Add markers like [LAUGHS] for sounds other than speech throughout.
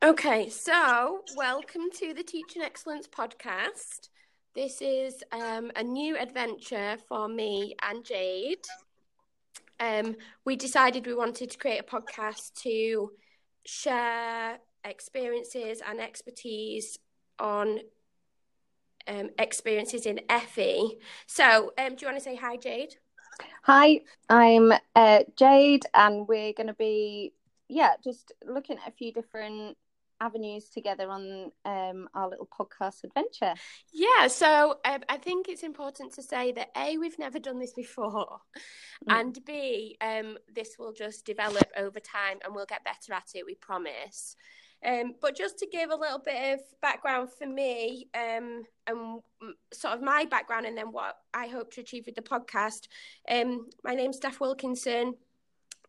Okay, so welcome to the Teaching Excellence podcast. This is um, a new adventure for me and Jade. Um, we decided we wanted to create a podcast to share experiences and expertise on um, experiences in FE. So, um, do you want to say hi, Jade? Hi, I'm uh, Jade, and we're going to be, yeah, just looking at a few different avenues together on um, our little podcast adventure. Yeah, so um, I think it's important to say that A, we've never done this before, mm. and B, um, this will just develop over time and we'll get better at it, we promise. Um, but just to give a little bit of background for me um, and sort of my background and then what I hope to achieve with the podcast, um, my name's Steph Wilkinson.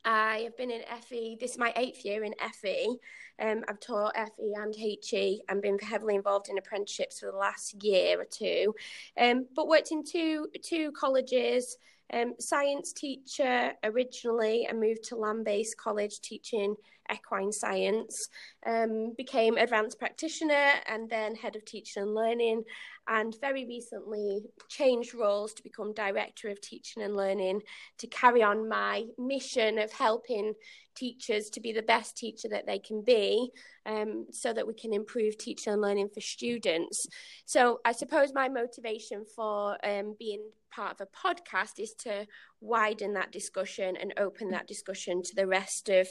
I have been in FE, this is my eighth year in FE. Um, I've taught FE and HE and been heavily involved in apprenticeships for the last year or two, um, but worked in two, two colleges. Um, science teacher originally and moved to land based college teaching equine science, um, became advanced practitioner and then head of teaching and learning, and very recently changed roles to become director of teaching and learning to carry on my mission of helping teachers to be the best teacher that they can be um, so that we can improve teaching and learning for students. So I suppose my motivation for um, being part of a podcast is to widen that discussion and open that discussion to the rest of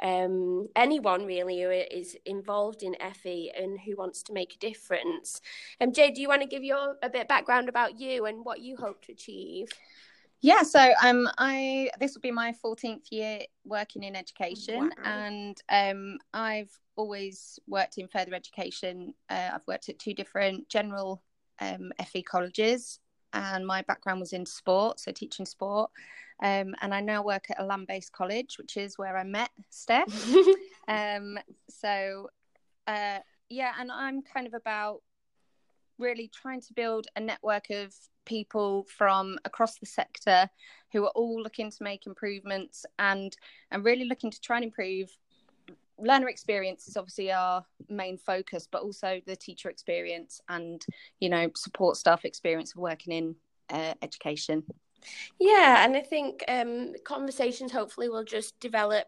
um, anyone really who is involved in FE and who wants to make a difference. Um, Jay, do you want to give your a bit of background about you and what you hope to achieve? Yeah, so um, I this will be my 14th year working in education, wow. and um, I've always worked in further education. Uh, I've worked at two different general um, FE colleges, and my background was in sport, so teaching sport. Um, and I now work at a land based college, which is where I met Steph. [LAUGHS] um, so, uh, yeah, and I'm kind of about really trying to build a network of people from across the sector who are all looking to make improvements and and really looking to try and improve learner experience is obviously our main focus but also the teacher experience and you know support staff experience of working in uh, education yeah and i think um, conversations hopefully will just develop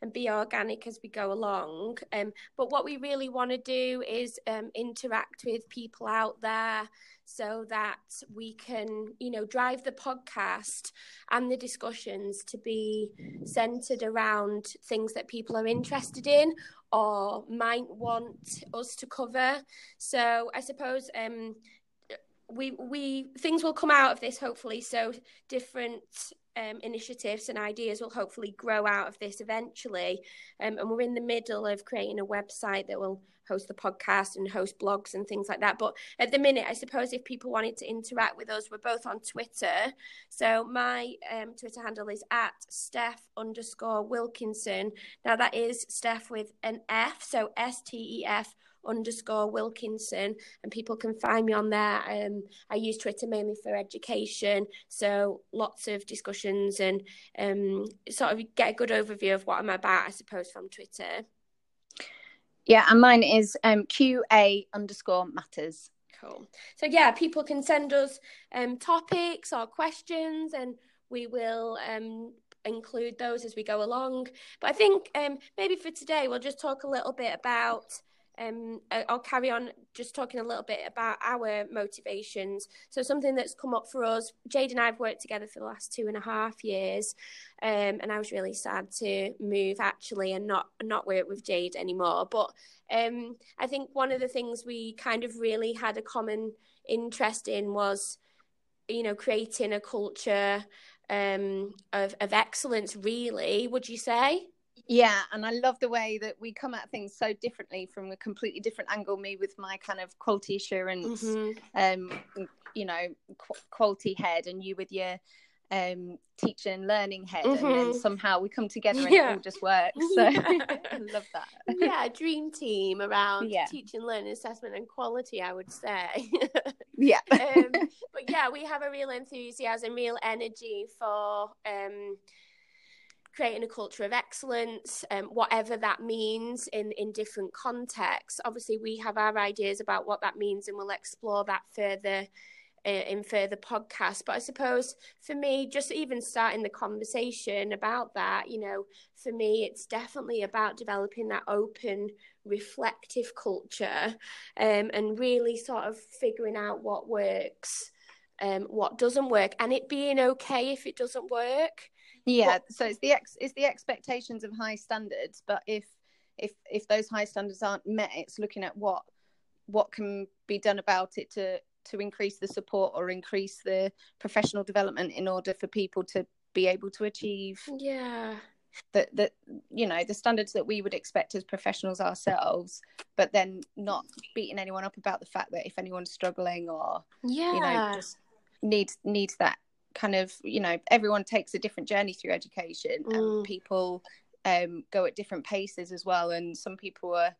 and be organic as we go along um, but what we really want to do is um, interact with people out there so that we can, you know, drive the podcast and the discussions to be centered around things that people are interested in or might want us to cover. So I suppose um, we we things will come out of this hopefully. So different um, initiatives and ideas will hopefully grow out of this eventually. Um, and we're in the middle of creating a website that will host the podcast and host blogs and things like that. But at the minute, I suppose if people wanted to interact with us, we're both on Twitter. So my um, Twitter handle is at Steph underscore Wilkinson. Now that is Steph with an F, so S T E F underscore Wilkinson, and people can find me on there. Um, I use Twitter mainly for education, so lots of discussions and um, sort of get a good overview of what I'm about, I suppose, from Twitter. Yeah, and mine is um, QA underscore matters. Cool. So yeah, people can send us um, topics or questions, and we will um, include those as we go along. But I think um, maybe for today we'll just talk a little bit about um, I'll carry on just talking a little bit about our motivations. So something that's come up for us, Jade and I have worked together for the last two and a half years, um, and I was really sad to move actually and not not work with Jade anymore. But um, I think one of the things we kind of really had a common interest in was, you know, creating a culture um, of of excellence. Really, would you say? Yeah, and I love the way that we come at things so differently from a completely different angle. Me with my kind of quality assurance, mm-hmm. um, you know, qu- quality head, and you with your um, teacher and learning head, mm-hmm. and then mm-hmm. somehow we come together and yeah. it all just works. [LAUGHS] So [LAUGHS] I love that. Yeah, dream team around yeah. teaching, learning, assessment, and quality. I would say. yeah. [LAUGHS] um, but yeah, we have a real enthusiasm, real energy for. Um, creating a culture of excellence, um, whatever that means in, in different contexts. Obviously, we have our ideas about what that means, and we'll explore that further uh, in further podcasts. But I suppose for me, just even starting the conversation about that, you know, for me, it's definitely about developing that open, reflective culture um, and really sort of figuring out what works. Um, what doesn't work and it being okay if it doesn't work yeah but... so it's the ex it's the expectations of high standards but if if if those high standards aren't met it's looking at what what can be done about it to to increase the support or increase the professional development in order for people to be able to achieve yeah. that that you know the standards that we would expect as professionals ourselves but then not beating anyone up about the fact that if anyone's struggling or yeah you know just needs needs that kind of you know everyone takes a different journey through education mm. and people um go at different paces as well and some people are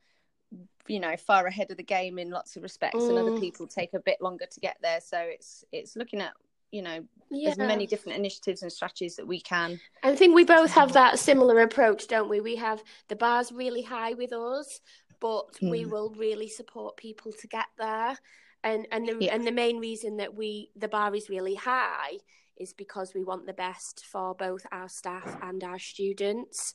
you know far ahead of the game in lots of respects mm. and other mm. people take a bit longer to get there so it's it's looking at you know yeah. as many different initiatives and strategies that we can i think we both have that similar approach don't we we have the bars really high with us but mm. we will really support people to get there and and the yeah. and the main reason that we the bar is really high is because we want the best for both our staff and our students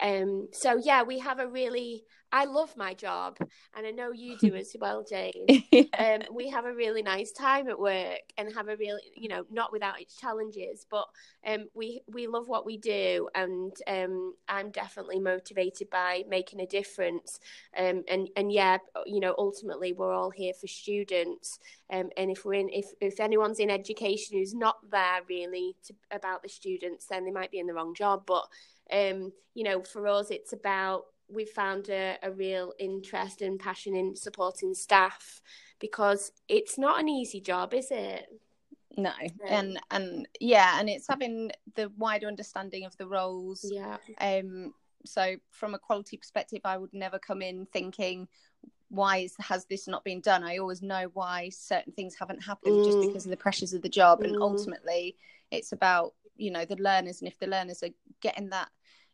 um, so yeah, we have a really. I love my job, and I know you do [LAUGHS] as well, Jane. yeah. um, we have a really nice time at work, and have a really, you know, not without its challenges, but um, we we love what we do, and um, I'm definitely motivated by making a difference. Um, and and yeah, you know, ultimately, we're all here for students, um, and if we're in, if if anyone's in education who's not there really to, about the students, then they might be in the wrong job, but um, you know, for us, it's about we've found a, a real interest and passion in supporting staff because it's not an easy job, is it? No, and and yeah, and it's having the wider understanding of the roles. Yeah. Um. So from a quality perspective, I would never come in thinking, why is, has this not been done? I always know why certain things haven't happened mm. just because of the pressures of the job, mm. and ultimately, it's about you know the learners, and if the learners are getting that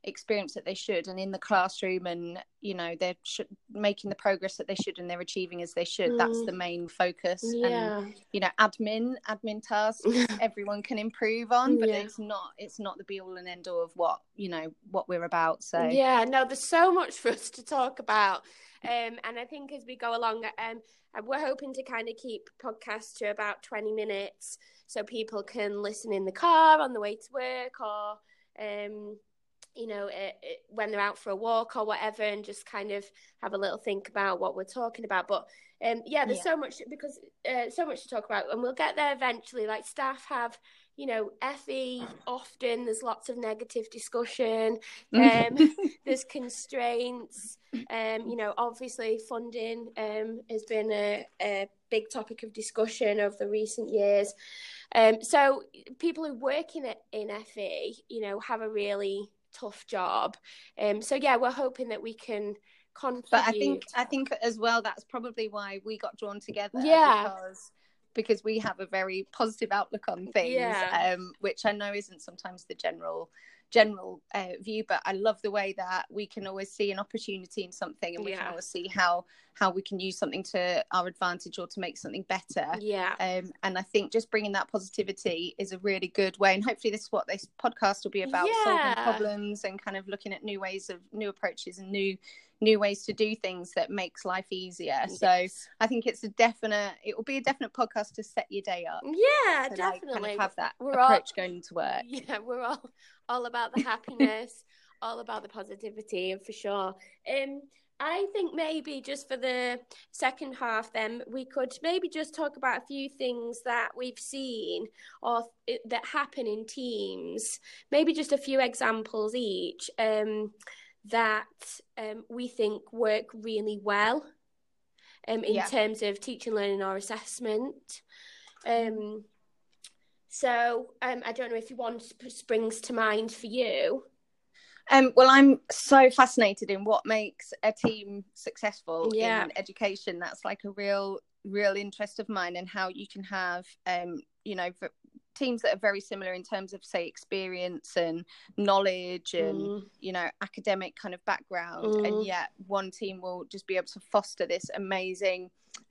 experience that they should and in the classroom and you know they're sh- making the progress that they should and they're achieving as they should mm. that's the main focus yeah. and you know admin admin tasks [LAUGHS] everyone can improve on but yeah. it's not it's not the be all and end all of what you know what we're about so yeah no there's so much for us to talk about um, and I think as we go along, um, we're hoping to kind of keep podcasts to about 20 minutes so people can listen in the car on the way to work or um, you know, it, it, when they're out for a walk or whatever, and just kind of have a little think about what we're talking about. But um, yeah, there's yeah. so much because uh, so much to talk about, and we'll get there eventually. Like staff have, you know, FE often there's lots of negative discussion. Um, [LAUGHS] there's constraints. Um, you know, obviously funding um, has been a, a big topic of discussion over the recent years. Um, so people who work in it in FE, you know, have a really tough job. Um, so yeah, we're hoping that we can contribute. But I think I think as well that's probably why we got drawn together. Yeah. Because because we have a very positive outlook on things, yeah. um, which I know isn't sometimes the general general uh, view but i love the way that we can always see an opportunity in something and we yeah. can always see how how we can use something to our advantage or to make something better yeah um, and i think just bringing that positivity is a really good way and hopefully this is what this podcast will be about yeah. solving problems and kind of looking at new ways of new approaches and new new ways to do things that makes life easier. Yes. So I think it's a definite. It will be a definite podcast to set your day up. Yeah, definitely. Kind of have that we're approach all, going to work. [LAUGHS] Yeah, we're all all about the [LAUGHS] happiness, all about the positivity, and for sure. Um, I think maybe just for the second half, then we could maybe just talk about a few things that we've seen or th- that happen in teams. Maybe just a few examples each. Um, that um, we think work really well um, in yeah. terms of teaching, learning, or assessment. Um, so um, I don't know if one springs to mind for you. Um, well, I'm so fascinated in what makes a team successful yeah. in education. That's like a real, real interest of mine, and how you can have, um, you know, teams that are very similar in terms of say experience and knowledge and Mm. you know academic kind of background Mm. and yet one team will just be able to foster this amazing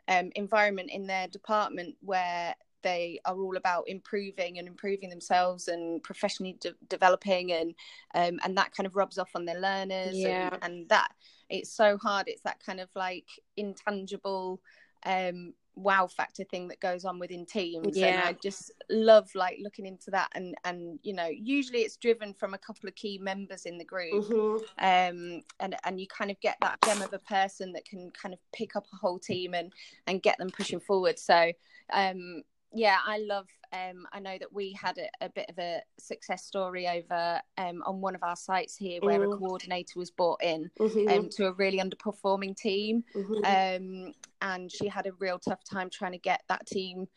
um, environment in their department where they are all about improving and improving themselves and professionally de- developing and um, and that kind of rubs off on their learners Yeah. and, and that it's so hard it's that kind of like intangible um wow factor thing that goes on within teams and Yeah. i just love like looking into that and and you know usually it's driven from a couple of key members in the group Mhm. um and and you kind of get that gem of a person that can kind of pick up a whole team and and get them pushing forward so um yeah i love um i know that we had a, a bit of a success story over um on one of our sites here where a Mm. coordinator was brought in Mhm. um to a really underperforming team Mhm. um and she had a real tough time trying to get that team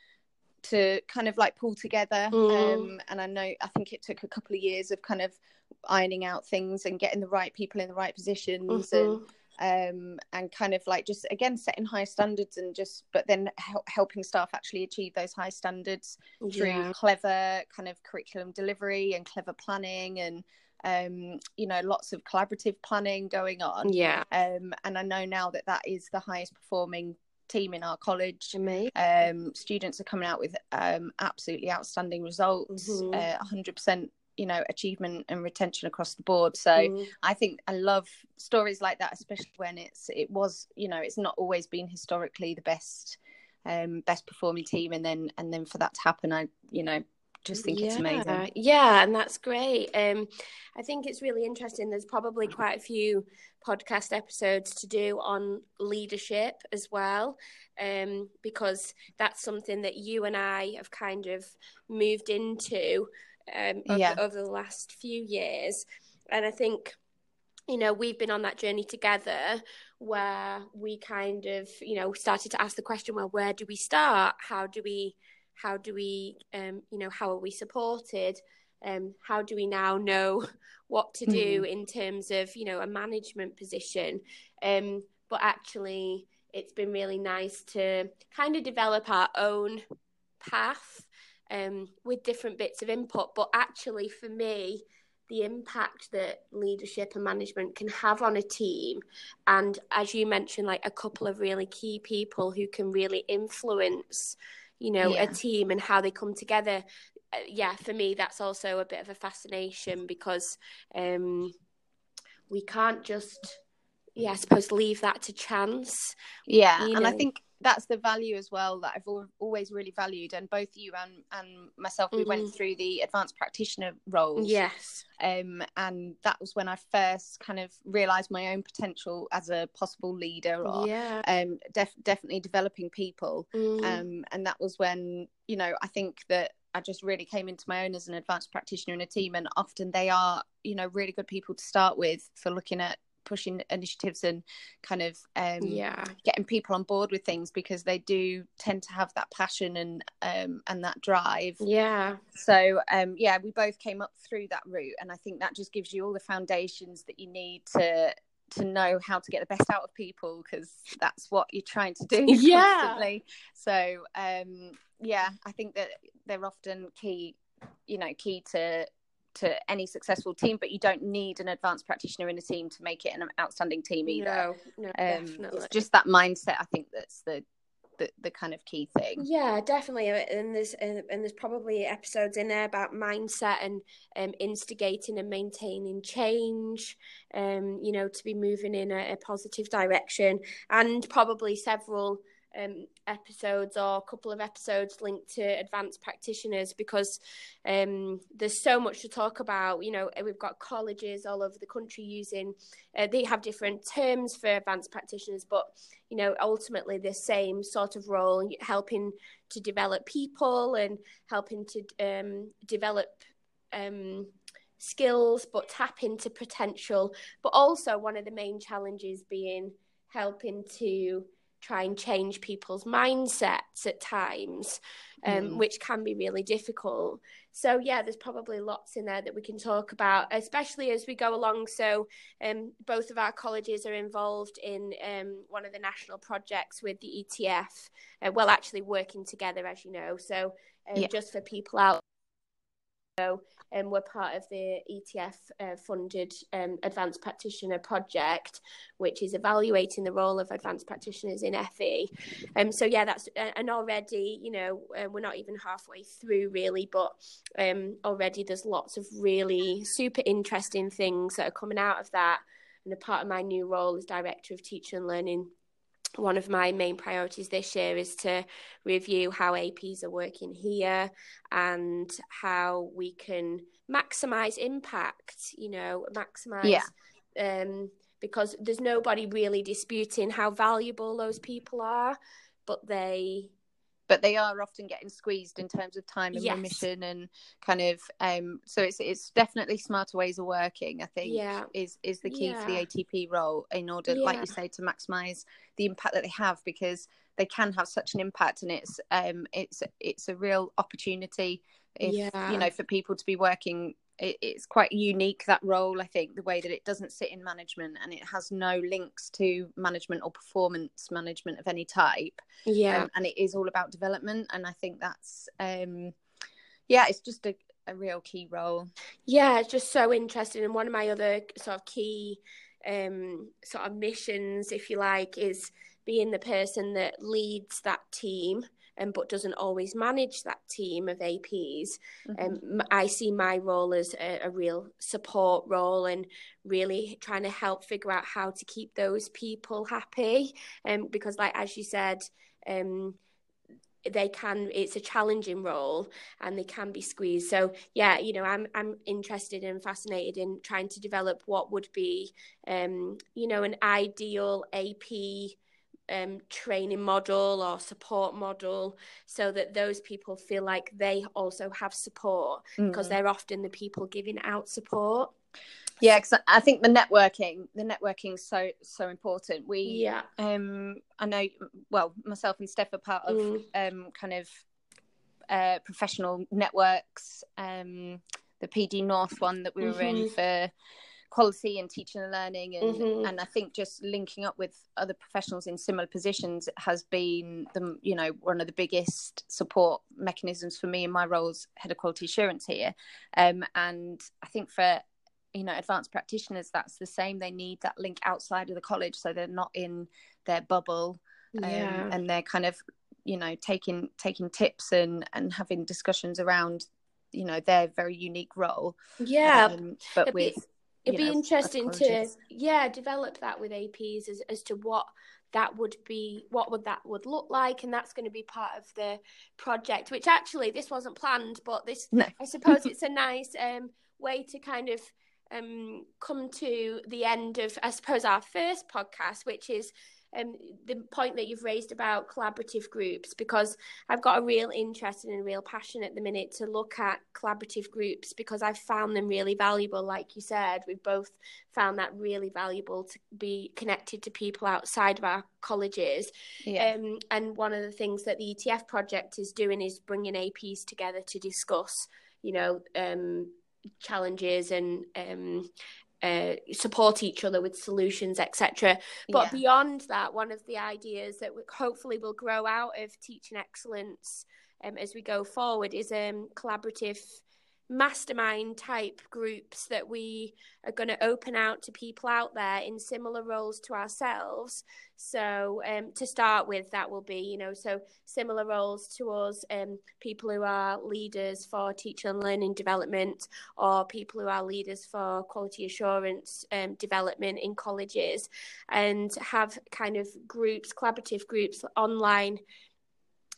to kind of like pull together Mm. um and i know i think it took a couple of years of kind of ironing out things and getting the right people in the right positions Mhm. and um and kind of like just again setting high standards and just but then hel- helping staff actually achieve those high standards through Yeah. clever kind of curriculum delivery and clever planning and um you know lots of collaborative planning going on Yeah. um, and I know now that that is the highest performing team in our college. Amazing. Um, students are coming out with um, absolutely outstanding results, Mhm. uh, 100%, you know, achievement and retention across the board. So Mm. I think I love stories like that, especially when it's it was, you know, it's not always been historically the best um best performing team and then and then for that to happen i you know just think it's amazing Yeah, and that's great. Um, I think it's really interesting. There's probably quite a few podcast episodes to do on leadership as well, um, because that's something that you and I have kind of moved into um, over, Yeah. over the last few years. And I think, you know, we've been on that journey together where we kind of, you know, started to ask the question, well, where do we start? How do we how do we um, you know how are we supported um, how do we now know [LAUGHS] what to do in terms of you know a management position um, but actually it's been really nice to kind of develop our own path um, with different bits of input but actually for me the impact that leadership and management can have on a team and as you mentioned like a couple of really key people who can really influence you know Yeah. a team and how they come together uh, yeah for me that's also a bit of a fascination because um we can't just yeah i suppose leave that to chance yeah you and i think that's the value as well that i've always really valued and both you and and myself we went Mhm. through the advanced practitioner roles. Yes. Um and that was when i first kind of realized my own potential as a possible leader or yeah. um def- definitely developing people. Mm. um and that was when you know i think that i just really came into my own as an advanced practitioner in a team and often they are you know really good people to start with for looking at pushing initiatives and kind of um yeah. getting people on board with things because they do tend to have that passion and um and that drive. Yeah. So um yeah we both came up through that route and i think that just gives you all the foundations that you need to to know how to get the best out of people because that's what you're trying to do [LAUGHS] Yeah. constantly. So um yeah i think that they're often key you know key to to any successful team but you don't need an advanced practitioner in a team to make it an outstanding team either no, no um definitely it's just that mindset i think that's the the, the kind of key thing Yeah, definitely. And there's and there's probably episodes in there about mindset and um, instigating and maintaining change. Um, you know, to be moving in a, a positive direction, and probably several um episodes or a couple of episodes linked to advanced practitioners because um there's so much to talk about. You know we've got colleges all over the country using uh, they have different terms for advanced practitioners but you know ultimately the same sort of role helping to develop people and helping to um develop um skills but tap into potential. But also one of the main challenges being helping to try and change people's mindsets at times, um, Mm. which can be really difficult. So, yeah, there's probably lots in there that we can talk about, especially as we go along. So, um, both of our colleges are involved in um, one of the national projects with the ETF, uh, well, actually working together, as you know. So, um, Yeah. just for people out um, we're part of the ETF uh, funded um, advanced practitioner project, which is evaluating the role of advanced practitioners in FE. Um, so yeah, that's and already you know uh, we're not even halfway through really, but um, already there's lots of really super interesting things that are coming out of that. And a part of my new role as director of teaching and learning one of my main priorities this year is to review how APs are working here and how we can maximize impact, you know, maximize. Yeah. Um, because there's nobody really disputing how valuable those people are, but they but they are often getting squeezed in terms of time and Yes. remission and kind of um so it's it's definitely smarter ways of working i think Yeah. is is the key for the atp role in order like you say to maximize the impact that they have because they can have such an impact and it's um it's it's a real opportunity if Yeah. you know for people to be working it, it's quite unique that role i think the way that it doesn't sit in management and it has no links to management or performance management of any type yeah. um, and it is all about development and i think that's um yeah it's just a, a real key role Yeah, it's just so interesting. And one of my other sort of key um, sort of missions, if you like, is being the person that leads that team. Um, but doesn't always manage that team of APs. Um, m- I see my role as a, a real support role and really trying to help figure out how to keep those people happy. Um, because, like as you said, um, they can. It's a challenging role and they can be squeezed. So yeah, you know, I'm I'm interested and fascinated in trying to develop what would be, um, you know, an ideal AP um, training model or support model, so that those people feel like they also have support because Mm. they're often the people giving out support. yeah because i think the networking the networking is so so important we Yeah. um i know well myself and steph are part of Mm. um kind of uh professional networks um the pd north one that we were in Mhm. for quality and teaching and learning and Mhm. and i think just linking up with other professionals in similar positions has been the you know one of the biggest support mechanisms for me in my role as head of quality assurance here um and i think for you know advanced practitioners that's the same they need that link outside of the college so they're not in their bubble um, Yeah. and they're kind of you know taking taking tips and and having discussions around you know their very unique role yeah. um, but It'd be- with It'd be know, interesting to yeah develop that with APs as as to what that would be what would that would look like and that's going to be part of the project which actually this wasn't planned but this No. I suppose [LAUGHS] it's a nice um way to kind of um come to the end of I suppose our first podcast which is um, the point that you've raised about collaborative groups because I've got a real interest and a real passion at the minute to look at collaborative groups because I've found them really valuable. Like you said, we've both found that really valuable to be connected to people outside of our colleges. yeah Um, and one of the things that the ETF project is doing is bringing APs together to discuss, you know, um, challenges and um, uh, support each other with solutions, etc. But yeah. beyond that, one of the ideas that hopefully will grow out of teaching excellence um, as we go forward is um, collaborative mastermind type groups that we are going to open out to people out there in similar roles to ourselves. So um, to start with, that will be, you know, so similar roles to us, um, people who are leaders for teacher and learning development, or people who are leaders for quality assurance um, development in colleges, and have kind of groups, collaborative groups, online.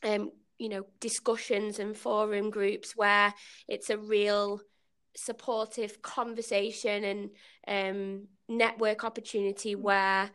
Um, you know, discussions and forum groups where it's a real supportive conversation and um, network opportunity where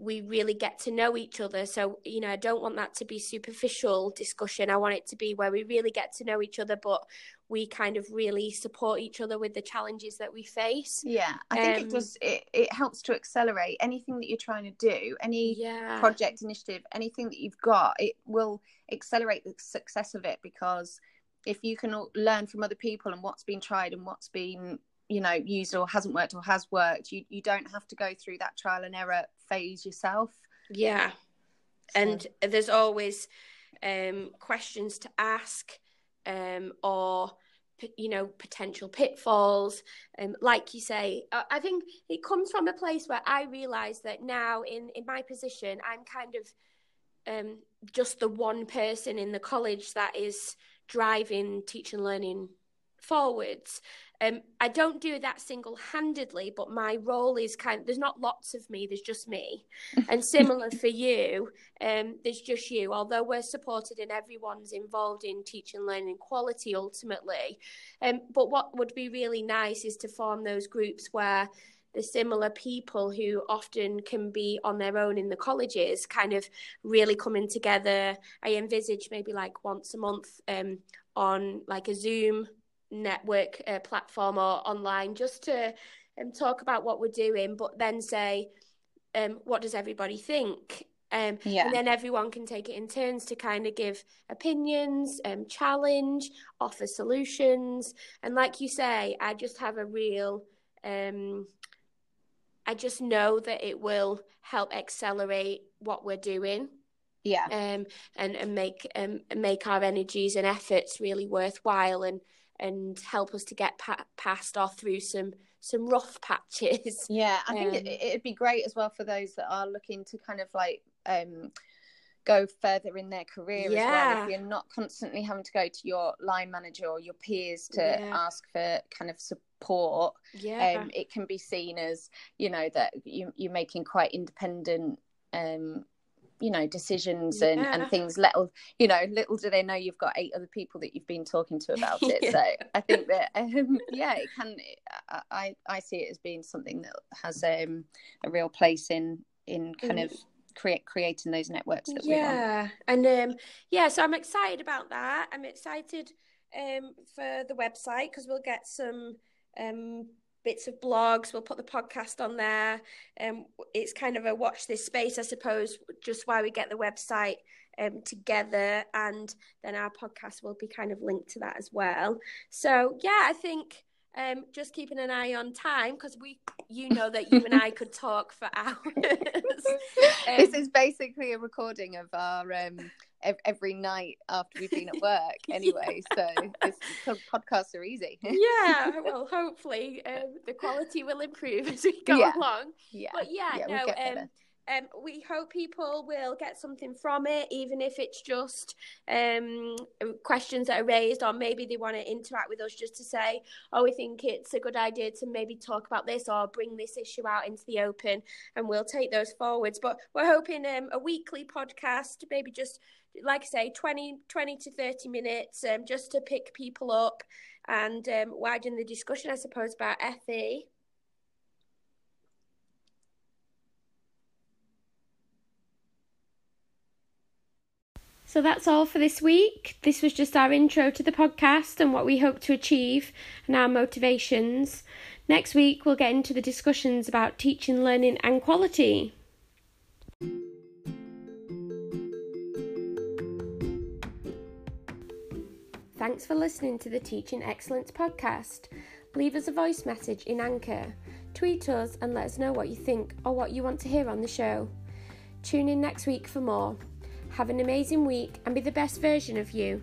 we really get to know each other. So, you know, I don't want that to be superficial discussion. I want it to be where we really get to know each other, but we kind of really support each other with the challenges that we face. yeah i think Um, it just it, it helps to accelerate anything that you're trying to do any Yeah. project initiative anything that you've got it will accelerate the success of it because if you can learn from other people and what's been tried and what's been you know used or hasn't worked or has worked you, you don't have to go through that trial and error phase yourself Yeah. So- and there's always um, questions to ask um, or you know potential pitfalls um, like you say i think it comes from a place where i realize that now in in my position i'm kind of um, just the one person in the college that is driving teaching learning forwards um, I don't do that single handedly, but my role is kind of, there's not lots of me, there's just me. [LAUGHS] and similar for you, um, there's just you. Although we're supported and everyone's involved in teaching, learning, quality ultimately. Um, but what would be really nice is to form those groups where the similar people who often can be on their own in the colleges kind of really coming together. I envisage maybe like once a month um, on like a Zoom network uh, platform or online just to um, talk about what we're doing, but then say, um, what does everybody think? Um, yeah. And then everyone can take it in turns to kind of give opinions, um, challenge, offer solutions. And like you say, I just have a real, um, I just know that it will help accelerate what we're doing. Yeah. Um, and, and make um, make our energies and efforts really worthwhile and and help us to get pa- past or through some some rough [LAUGHS] patches. Yeah, I think um, it, would be great as well for those that are looking to kind of like um, go further in their career yeah. as well. If you're not constantly having to go to your line manager or your peers to yeah. ask for kind of support, yeah, um, it can be seen as you know that you, you're making quite independent um, you know decisions and yeah. and things little you know little do they know you've got eight other people that you've been talking to [LAUGHS] about it yeah. so i think that um, yeah it can i i see it as being something that has um, a real place in in kind mm. of create creating those networks that we have. yeah and um yeah so i'm excited about that i'm excited um for the website because we'll get some um bits of blogs. We'll put the podcast on there. Um, it's kind of a watch this space, I suppose, just while we get the website um, together, and then our podcast will be kind of linked to that as well. So yeah, I think um, just keeping an eye on time because we, you know, that you and I [LAUGHS] could talk for [LAUGHS] hours. um, this is basically a recording of our um, every night after we've been at [LAUGHS] work anyway yeah. so podcasts are easy yeah [LAUGHS] well hopefully um, the quality will improve as we go yeah. along yeah but yeah, yeah no um, um, we hope people will get something from it, even if it's just um, questions that are raised, or maybe they want to interact with us just to say, oh, we think it's a good idea to maybe talk about this or bring this issue out into the open, and we'll take those forwards. But we're hoping um, a weekly podcast, maybe just like I say, 20, 20 to 30 minutes um, just to pick people up and um, widen the discussion, I suppose, about FE. So that's all for this week. This was just our intro to the podcast and what we hope to achieve and our motivations. Next week, we'll get into the discussions about teaching, learning, and quality. Thanks for listening to the Teaching Excellence podcast. Leave us a voice message in Anchor. Tweet us and let us know what you think or what you want to hear on the show. Tune in next week for more. Have an amazing week and be the best version of you.